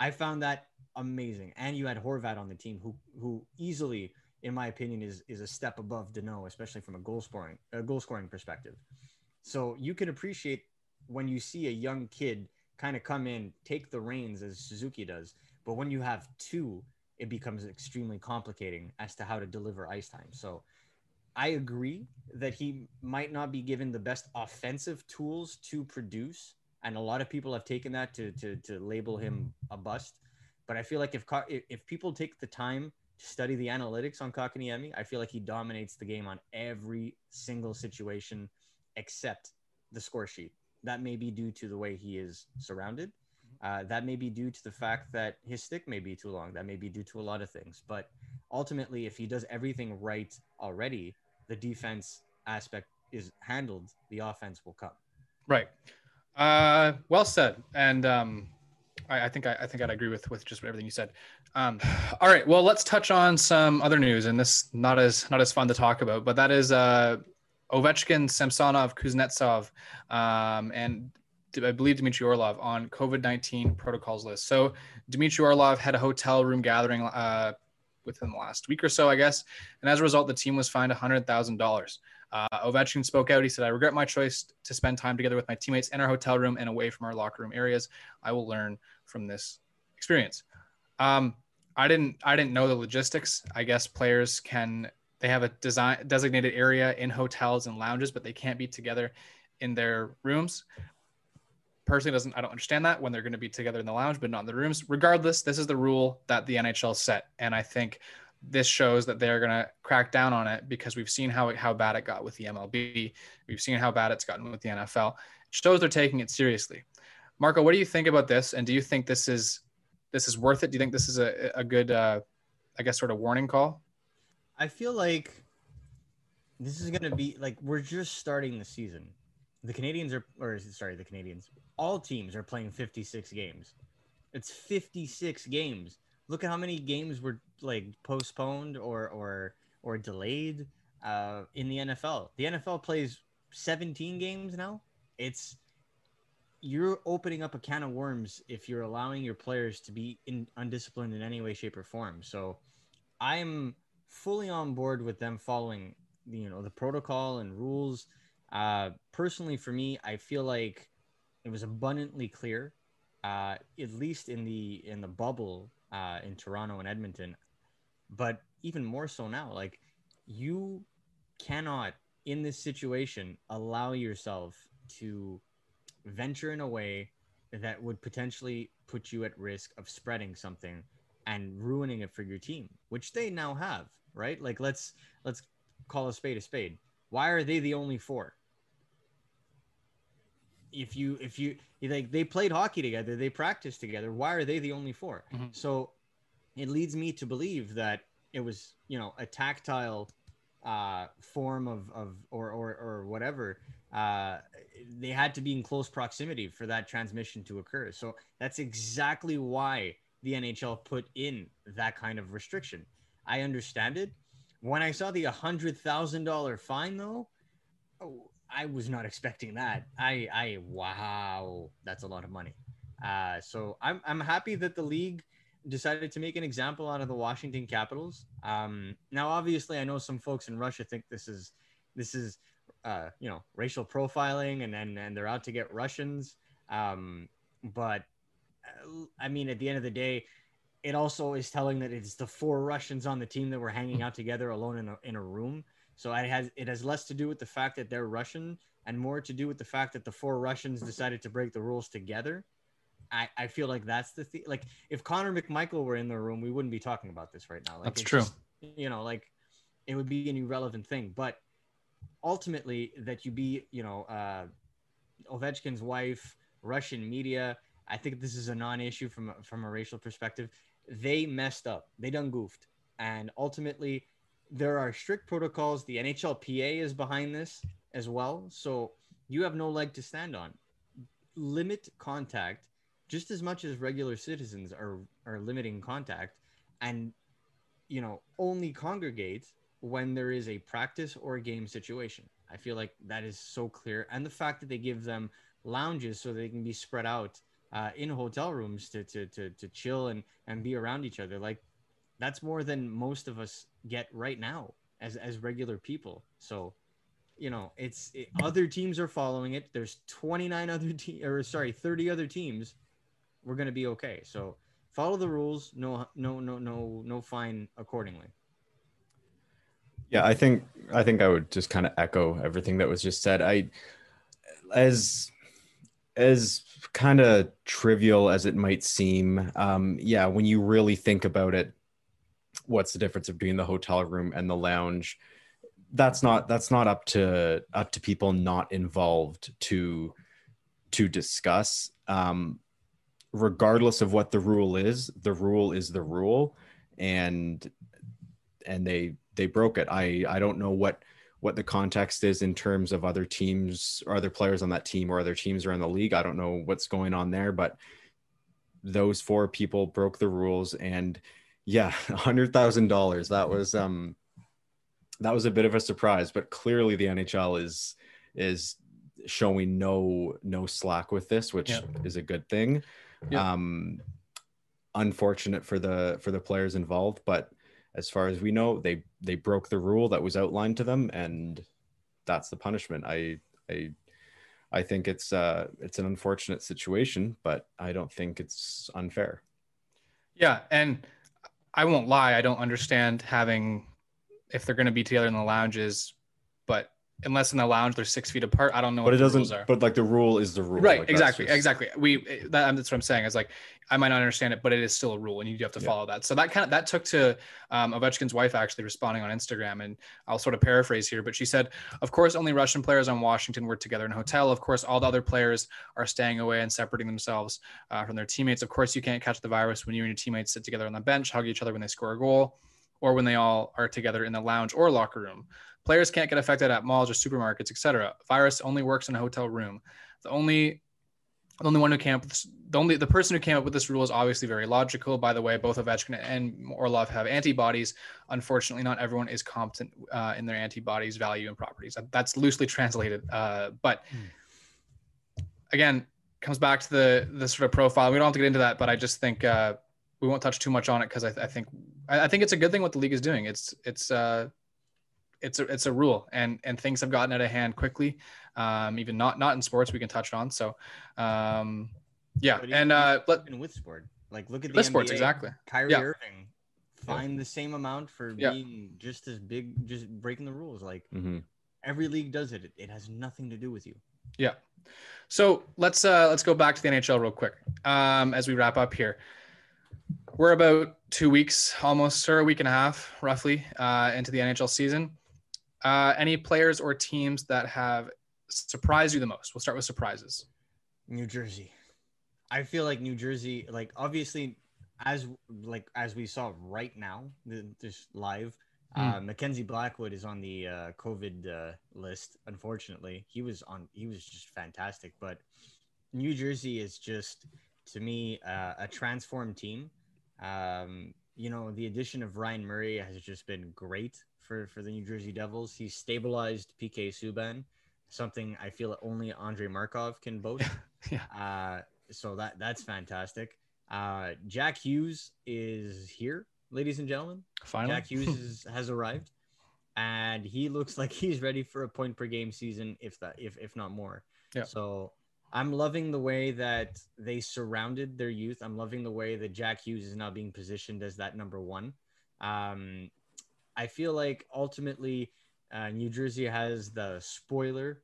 Speaker 4: I found that amazing. And you had Horvat on the team, who who easily, in my opinion, is is a step above Danault, especially from a goal scoring a goal scoring perspective. So you can appreciate when you see a young kid kind of come in, take the reins as Suzuki does. But when you have two, it becomes extremely complicating as to how to deliver ice time. So I agree that he might not be given the best offensive tools to produce and a lot of people have taken that to to to label him a bust. But I feel like if if people take the time to study the analytics on Kotkaniemi, I feel like he dominates the game on every single situation except the score sheet. That may be due to the way he is surrounded. Uh, that may be due to the fact that his stick may be too long. That may be due to a lot of things. But ultimately, if he does everything right already, the defense aspect is handled. The offense will come.
Speaker 1: Right. Uh, well said. And um, I, I think I, I, think I'd agree with with just everything you said. Um, all right. Well, let's touch on some other news, and this not as not as fun to talk about, but that is uh, Ovechkin, Samsonov, Kuznetsov, um, and I believe Dmitry Orlov on COVID nineteen protocols list. So Dmitry Orlov had a hotel room gathering uh, within the last week or so, I guess, and as a result, the team was fined hundred thousand dollars. Uh, Ovechkin spoke out. He said, I regret my choice to spend time together with my teammates in our hotel room and away from our locker room areas. I will learn from this experience. Um, I didn't I didn't know the logistics. I guess players can they have a design designated area in hotels and lounges, but they can't be together in their rooms. Personally, doesn't I don't understand that when they're going to be together in the lounge, but not in the rooms. Regardless, this is the rule that the NHL set, and I think this shows that they're going to crack down on it because we've seen how how bad it got with the MLB. We've seen how bad it's gotten with the NFL. It shows they're taking it seriously. Marco, what do you think about this? And do you think this is this is worth it? Do you think this is a, a good, uh, I guess, sort of warning call?
Speaker 4: I feel like this is going to be like we're just starting the season. The Canadians are, or sorry, the Canadians. All teams are playing 56 games. It's 56 games look at how many games were like postponed or or or delayed uh, in the NFL. The NFL plays 17 games now. It's you're opening up a can of worms if you're allowing your players to be in, undisciplined in any way, shape, or form. So I'm fully on board with them following you know the protocol and rules. Uh, personally, for me, I feel like it was abundantly clear, uh, at least in the in the bubble uh, in Toronto and Edmonton, but even more so now. Like you cannot in this situation allow yourself to venture in a way that would potentially put you at risk of spreading something and ruining it for your team, which they now have, right? Like let's let's call a spade a spade. Why are they the only four? if you if you like they played hockey together, they practiced together. Why are they the only 4 mm-hmm. So it leads me to believe that it was you know a tactile uh, form of of or or or whatever. Uh, they had to be in close proximity for that transmission to occur. So that's exactly why the NHL put in that kind of restriction. I understand it. When I saw the hundred thousand dollar fine, though, oh, I was not expecting that. I, I, wow, that's a lot of money. Uh, so I'm, I'm happy that the league decided to make an example out of the Washington Capitals. Um, now, obviously, I know some folks in Russia think this is, this is, uh, you know, racial profiling, and and, and they're out to get Russians. Um, but I mean, at the end of the day, it also is telling that it's the four Russians on the team that were hanging out together alone in a, in a room so it has it has less to do with the fact that they're Russian and more to do with the fact that the four Russians decided to break the rules together. I, I feel like that's the thing. Like if Connor McMichael were in the room, we wouldn't be talking about this right now. Like,
Speaker 1: that's true.
Speaker 4: Just, you know, like it would be an irrelevant thing. But ultimately, that you be, you know, uh, Ovechkin's wife, Russian media. I think this is a non-issue from from a racial perspective. They messed up. They done goofed, and ultimately, there are strict protocols. The NHLPA is behind this as well. So you have no leg to stand on. Limit contact just as much as regular citizens are are limiting contact and you know only congregate when there is a practice or a game situation. I feel like that is so clear. And the fact that they give them lounges so they can be spread out uh, in hotel rooms to, to, to, to chill and, and be around each other. Like that's more than most of us get right now as, as regular people. So, you know, it's it, other teams are following it. There's 29 other te- or sorry, 30 other teams. We're to be okay. So follow the rules. No, no, no, no, no fine accordingly.
Speaker 2: Yeah, I think I think I would just kind of echo everything that was just said. I as as kind of trivial as it might seem, um, yeah, when you really think about it, what's the difference between the hotel room and the lounge? That's not that's not up to up to people not involved to to discuss. Um, regardless of what the rule is, the rule is the rule, and and they they broke it. I I don't know what what the context is in terms of other teams or other players on that team or other teams around the league. I don't know what's going on there, but those four people broke the rules and yeah, *laughs* hundred thousand dollars. That was um that was a bit of a surprise, but clearly the NHL is is showing no no slack with this, which yeah. is a good thing. Yeah. Um unfortunate for the for the players involved, but as far as we know, they they broke the rule that was outlined to them, and that's the punishment. I I I think it's uh it's an unfortunate situation, but I don't think it's unfair.
Speaker 1: Yeah, and I won't lie, I don't understand having if they're going to be together in the lounges, but unless in the lounge they're six feet apart. I don't know.
Speaker 2: But it doesn't. But like the rule is the rule.
Speaker 1: Right.
Speaker 2: Like
Speaker 1: exactly. Just... Exactly. We. That, that's what I'm saying. Is like I might not understand it, but it is still a rule, and you do have to yeah. follow that. So that kind of that took to um, Ovechkin's wife actually responding on Instagram, and I'll sort of paraphrase here, but she said, "Of course, only Russian players on Washington were together in a hotel. Of course, all the other players are staying away and separating themselves uh, from their teammates. Of course, you can't catch the virus when you and your teammates sit together on the bench, hug each other when they score a goal." Or when they all are together in the lounge or locker room. Players can't get affected at malls or supermarkets, etc. Virus only works in a hotel room. The only the only one who came up with this, the only the person who came up with this rule is obviously very logical. By the way, both Ovechkin and Orlov have antibodies. Unfortunately, not everyone is competent uh, in their antibodies value and properties. That's loosely translated, uh, but hmm. again, comes back to the the sort of profile. We don't have to get into that, but I just think uh, we won't touch too much on it because I, I, think I, I, think it's a good thing what the league is doing. It's it's uh, it's a it's a rule and and things have gotten out of hand quickly um even not not in sports we can touch on so um yeah and uh but
Speaker 4: with sport like look at
Speaker 1: the with sports exactly
Speaker 4: Kyrie yeah. Irving fined yeah. the same amount for yeah. being just as big just breaking the rules like mm-hmm. every league does it. it it has nothing to do with you
Speaker 1: yeah so let's uh let's go back to the NHL real quick um as we wrap up here we're about two weeks almost or a week and a half roughly uh, into the NHL season. Uh, any players or teams that have surprised you the most? We'll start with surprises.
Speaker 4: New Jersey. I feel like New Jersey, like obviously, as like as we saw right now, just live, mm. uh, Mackenzie Blackwood is on the uh, COVID uh, list. Unfortunately, he was on. He was just fantastic. But New Jersey is just to me uh, a transformed team. Um, you know, the addition of Ryan Murray has just been great for for the New Jersey Devils. He stabilized PK Subban, something I feel only Andre Markov can *laughs* boast. yeah. Uh, so that that's fantastic. Uh, Jack Hughes is here, ladies and gentlemen.
Speaker 1: Finally,
Speaker 4: Jack Hughes *laughs* is, has arrived, and he looks like he's ready for a point per game season, if that, if if not more. Yeah. So I'm loving the way that they surrounded their youth. I'm loving the way that Jack Hughes is now being positioned as that number one. Um, I feel like ultimately uh, New Jersey has the spoiler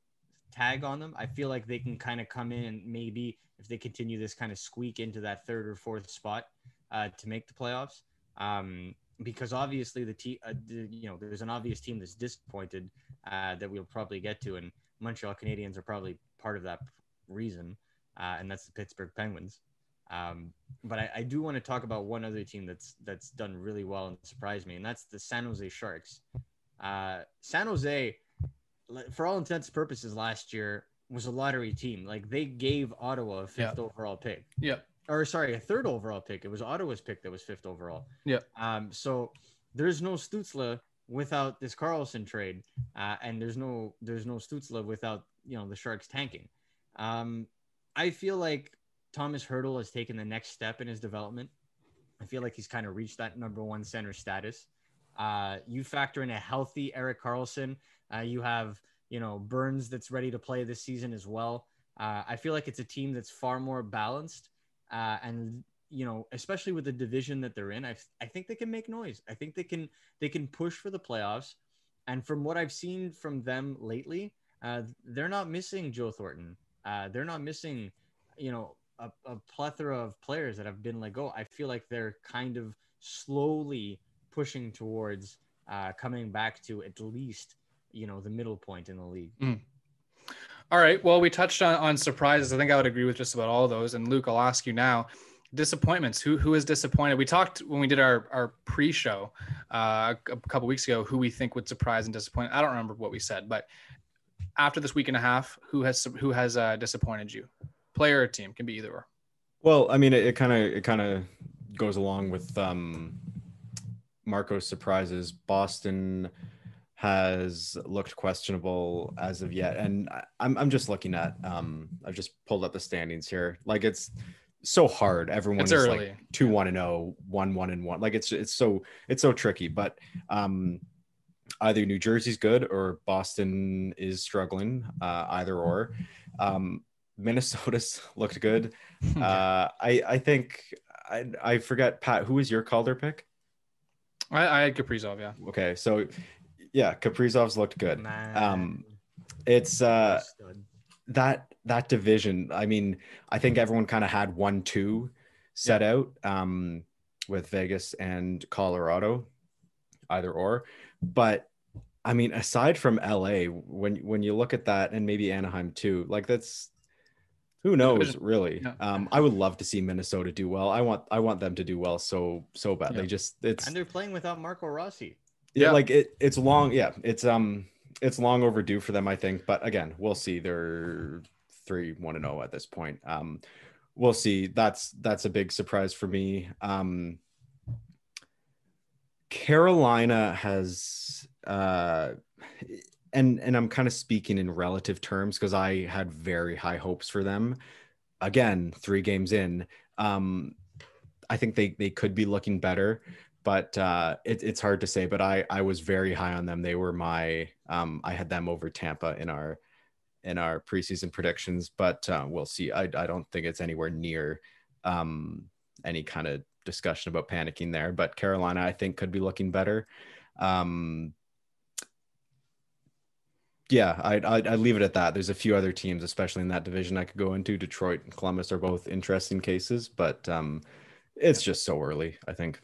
Speaker 4: tag on them. I feel like they can kind of come in maybe if they continue this kind of squeak into that third or fourth spot uh, to make the playoffs. Um, because obviously the team, uh, you know, there's an obvious team that's disappointed uh, that we'll probably get to, and Montreal Canadiens are probably part of that reason, uh, and that's the Pittsburgh Penguins. Um, but I, I do want to talk about one other team that's that's done really well and surprised me, and that's the San Jose Sharks. Uh, San Jose, for all intents and purposes, last year was a lottery team. Like they gave Ottawa a fifth yeah. overall pick.
Speaker 1: Yeah.
Speaker 4: Or sorry, a third overall pick. It was Ottawa's pick that was fifth overall.
Speaker 1: Yeah.
Speaker 4: Um. So there's no Stützle without this Karlsson trade, uh, and there's no there's no Stützle without you know the Sharks tanking. Um, I feel like Thomas Hertl has taken the next step in his development. I feel like he's kind of reached that number one center status. Uh, you factor in a healthy Erik Karlsson. Uh, you have, you know, Burns that's ready to play this season as well. Uh, I feel like it's a team that's far more balanced. Uh, and, you know, especially with the division that they're in, I, I think they can make noise. I think they can they can push for the playoffs. And from what I've seen from them lately, uh, they're not missing Joe Thornton. Uh, they're not missing, you know, a, a plethora of players that have been let go. I feel like they're kind of slowly pushing towards uh, coming back to at least you know the middle point in the league.
Speaker 1: Mm. All right. Well, we touched on, on surprises. I think I would agree with just about all those. And Luke, I'll ask you now. Disappointments. Who who is disappointed? We talked when we did our our pre-show uh, a couple weeks ago. Who we think would surprise and disappoint. I don't remember what we said, but after this week and a half, who has who has uh, disappointed you? Player or team can be either or.
Speaker 2: Well, I mean, it kind of it kind of goes along with um, Marco's surprises. Boston has looked questionable as of yet, and I'm I'm just looking at um, I've just pulled up the standings here. Like it's so hard. Everyone is like two one and oh, one one and one. Like it's it's so it's so tricky. But um, either New Jersey's good or Boston is struggling. Uh, either or. Um, Minnesota's *laughs* looked good. *laughs* Uh, I I think I I forget Pat. Who was your Calder pick?
Speaker 1: I, I had Kaprizov. Yeah.
Speaker 2: Okay, so yeah, Kaprizov's looked good. Man. Um, it's uh that that division. I mean, I think everyone kind of had one two set yeah. out um with Vegas and Colorado, either or. But I mean, aside from LA, when when you look at that, and maybe Anaheim too, like that's who knows really? Yeah. um i would love to see minnesota do well. I want i want them to do well so so bad. Yeah. they just it's
Speaker 4: and they're playing without marco rossi.
Speaker 2: Yeah like it it's long yeah it's um it's long overdue for them i think. But again we'll see. They're three one and zero oh at this point. Um we'll see. That's that's a big surprise for me. Um carolina has uh and and I'm kind of speaking in relative terms because I had very high hopes for them. Again, three games in, um, I think they they could be looking better, but uh, it, it's hard to say. But I I was very high on them. They were my um, I had them over Tampa in our in our preseason predictions, but uh, we'll see. I I don't think it's anywhere near um, any kind of discussion about panicking there. But Carolina, I think, could be looking better. Um, yeah, I'd, I'd, I'd, leave it at that. There's a few other teams, especially in that division, I could go into. Detroit and Columbus are both interesting cases, but um, it's just so early. I think.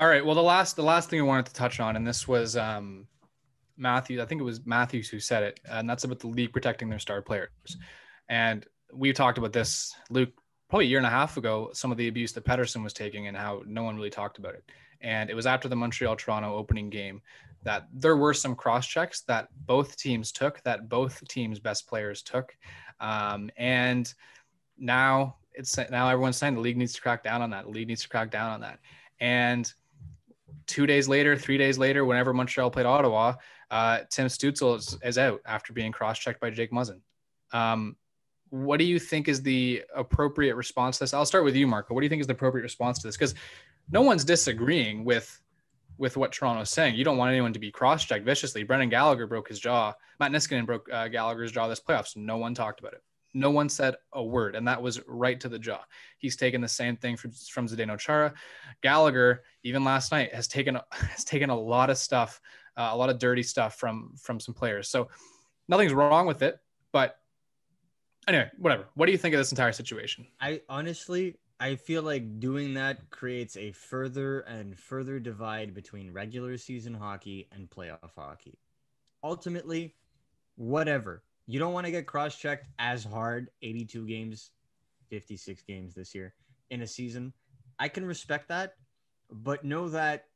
Speaker 1: All right. Well, the last the last thing I wanted to touch on, and this was um, Matthews. I think it was Matthews who said it, and that's about the league protecting their star players. And we talked about this, Luke, probably a year and a half ago. Some of the abuse that Pettersson was taking, and how no one really talked about it. And it was after the Montreal Toronto opening game that there were some cross checks that both teams took, that both teams' best players took. Um, and now it's now everyone's saying the league needs to crack down on that. The league needs to crack down on that. And two days later, three days later, whenever Montreal played Ottawa, uh, Tim Stützle is, is, out after being cross checked by Jake Muzzin. Um, what do you think is the appropriate response to this? I'll start with you, Marco. What do you think is the appropriate response to this? Because no one's disagreeing with with what Toronto's saying. You don't want anyone to be cross-checked viciously. Brendan Gallagher broke his jaw. Matt Niskanen broke uh, Gallagher's jaw this playoffs. No one talked about it. No one said a word, and that was right to the jaw. He's taken the same thing from, from Zdeno Chara. Gallagher, even last night, has taken *laughs* has taken a lot of stuff, uh, a lot of dirty stuff from from some players. So nothing's wrong with it, but anyway, whatever. What do you think of this entire situation?
Speaker 4: I honestly, I feel like doing that creates a further and further divide between regular season hockey and playoff hockey. Ultimately, whatever. You don't want to get cross checked as hard 82 games, 56 games this year. in a season. I can respect that, but know that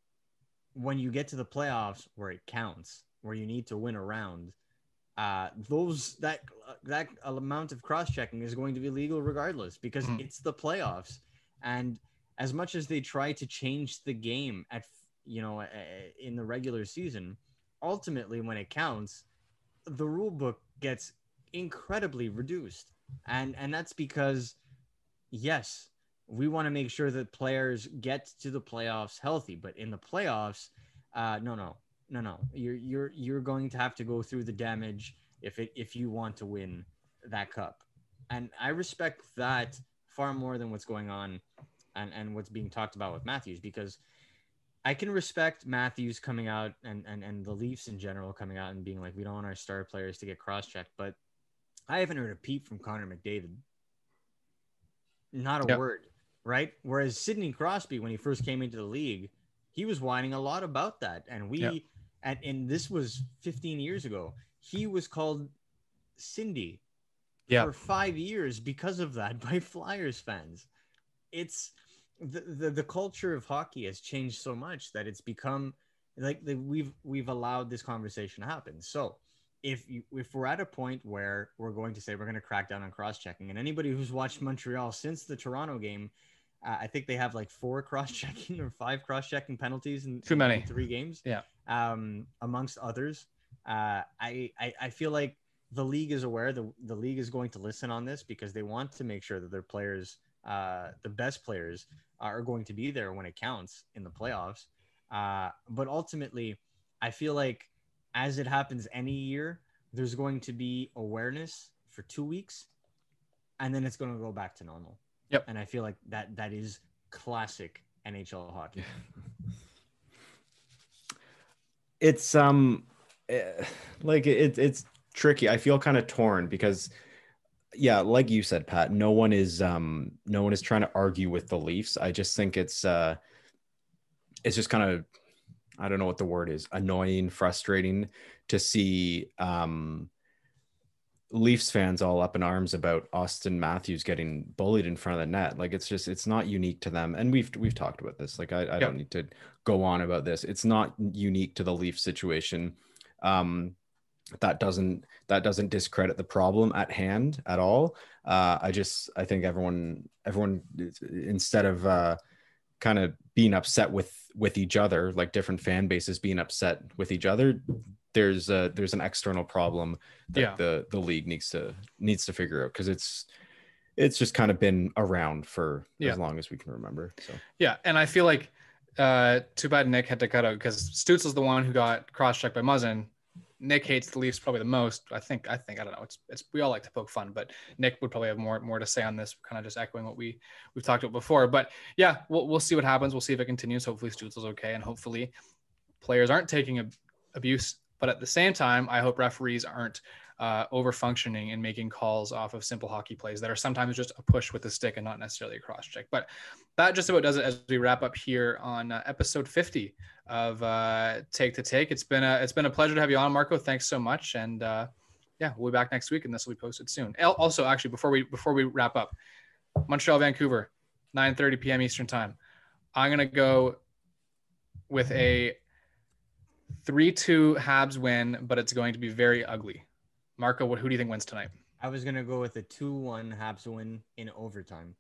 Speaker 4: when you get to the playoffs where it counts, where you need to win a round, uh, those that that amount of cross checking is going to be legal regardless because mm-hmm. it's the playoffs. And as much as they try to change the game at you know in the regular season, ultimately when it counts, the rule book gets incredibly reduced, and and that's because yes, we want to make sure that players get to the playoffs healthy, but in the playoffs, uh, no, no, no, no. You're you're you're going to have to go through the damage if it if you want to win that cup. And I respect that far more than what's going on and, and what's being talked about with Matthews because I can respect Matthews coming out and, and, and the Leafs in general coming out and being like, we don't want our star players to get cross checked. But I haven't heard a peep from Connor McDavid. Not a yep. word, right? Whereas Sidney Crosby, when he first came into the league, he was whining a lot about that. And we, yep and, and this was 15 years ago. He was called Cindy yeah. for five years because of that *laughs* by Flyers fans. It's the, the, the culture of hockey has changed so much that it's become like the, we've we've allowed this conversation to happen. So if you, if we're at a point where we're going to say we're going to crack down on cross checking, and anybody who's watched Montreal since the Toronto game, uh, I think they have like four cross checking *laughs* or five cross checking penalties in
Speaker 1: too many
Speaker 4: in three games.
Speaker 1: Yeah,
Speaker 4: um, amongst others. Uh, I, I I feel like the league is aware. the The league is going to listen on this because they want to make sure that their players, uh, the best players, are going to be there when it counts in the playoffs. Uh, but ultimately, I feel like as it happens any year, there's going to be awareness for two weeks, and then it's going to go back to normal.
Speaker 1: Yep.
Speaker 4: And I feel like that that is classic NHL hockey.
Speaker 2: It's um eh, like it, it's tricky. I feel kind of torn because yeah, like you said, Pat, no one is um no one is trying to argue with the Leafs. I just think it's uh it's just kind of I don't know what the word is, annoying, frustrating to see um Leafs fans all up in arms about Auston Matthews getting bullied in front of the net. Like it's just it's not unique to them. And we've we've talked about this. Like I, I yep. don't need to go on about this. It's not unique to the Leaf situation. Um that doesn't that doesn't discredit the problem at hand at all. Uh I just I think everyone everyone instead of uh kind of being upset with with each other like different fan bases being upset with each other there's a there's an external problem that yeah. the the league needs to needs to figure out because it's it's just kind of been around for yeah. as long as we can remember. So
Speaker 1: yeah, and I feel like uh too bad Nick had to cut out because Stutz is the one who got cross checked by Muzzin. Nick hates the Leafs probably the most. I think I think I don't know. It's it's we all like to poke fun, but Nick would probably have more more to say on this. Kind of just echoing what we we've talked about before. But yeah, we'll we'll see what happens. We'll see if it continues. Hopefully Stützle's okay, and hopefully players aren't taking abuse but at the same time, I hope referees aren't uh, over functioning and making calls off of simple hockey plays that are sometimes just a push with the stick and not necessarily a cross check. But that just about does it as we wrap up here on uh, episode 50 of uh, Take to Take. It's been a it's been a pleasure to have you on, Marco. Thanks so much, and uh, yeah, we'll be back next week, and this will be posted soon. Also, actually, before we before we wrap up, Montreal, Vancouver, 9:30 p.m. Eastern time. I'm gonna go with a 3 2 Habs win, but it's going to be very ugly. Marco, what, who do you think wins tonight?
Speaker 4: I was going to go with a 2 1 Habs win in overtime.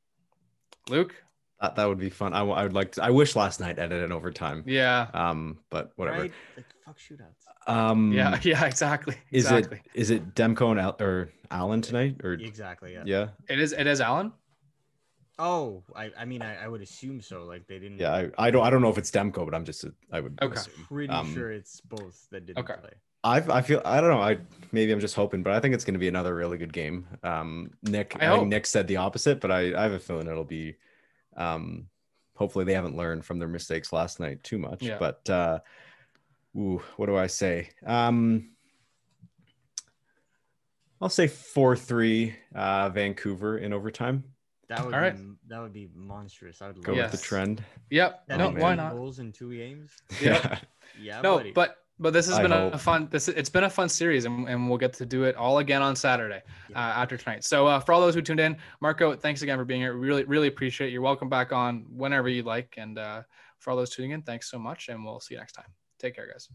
Speaker 1: Luke?
Speaker 2: That, that would be fun. I, I would like to, I wish last night ended in overtime.
Speaker 1: Yeah.
Speaker 2: Um, but whatever.
Speaker 4: Right? Like, fuck shootouts.
Speaker 2: Um,
Speaker 1: yeah, *laughs* yeah, exactly.
Speaker 2: Is
Speaker 1: exactly.
Speaker 2: it is it Demko and Al, or Allen tonight or
Speaker 4: exactly? Yeah.
Speaker 2: Yeah.
Speaker 1: It is. It is Allen.
Speaker 4: Oh, I, I mean, I, I would assume so. Like they didn't.
Speaker 2: Yeah, I, I don't I don't know if it's Demko, but I'm just I would.
Speaker 1: Okay.
Speaker 2: Assume.
Speaker 4: Pretty um, sure it's both that didn't okay. play.
Speaker 2: I I feel I don't know. I maybe I'm just hoping, but I think it's going to be another really good game. Um, Nick, I, I think Nick said the opposite, but I I have a feeling it'll be. Um, hopefully they haven't learned from their mistakes last night too much. Yeah. But uh, ooh, what do I say? Um, I'll say four three uh, Vancouver in overtime.
Speaker 4: That would All right. be that would be monstrous.
Speaker 2: go yes. with the trend.
Speaker 1: Yep.
Speaker 4: That
Speaker 1: no, why not?
Speaker 4: Goals in two games. *laughs*
Speaker 1: Yeah. yeah. No, buddy. but But this has I been hope. a fun. This it's been a fun series, and, and we'll get to do it all again on Saturday uh, after tonight. So uh, for all those who tuned in, Marco, thanks again for being here. Really, really appreciate. It. You're welcome back on whenever you like. And uh, for all those tuning in, thanks so much, and we'll see you next time. Take care, guys.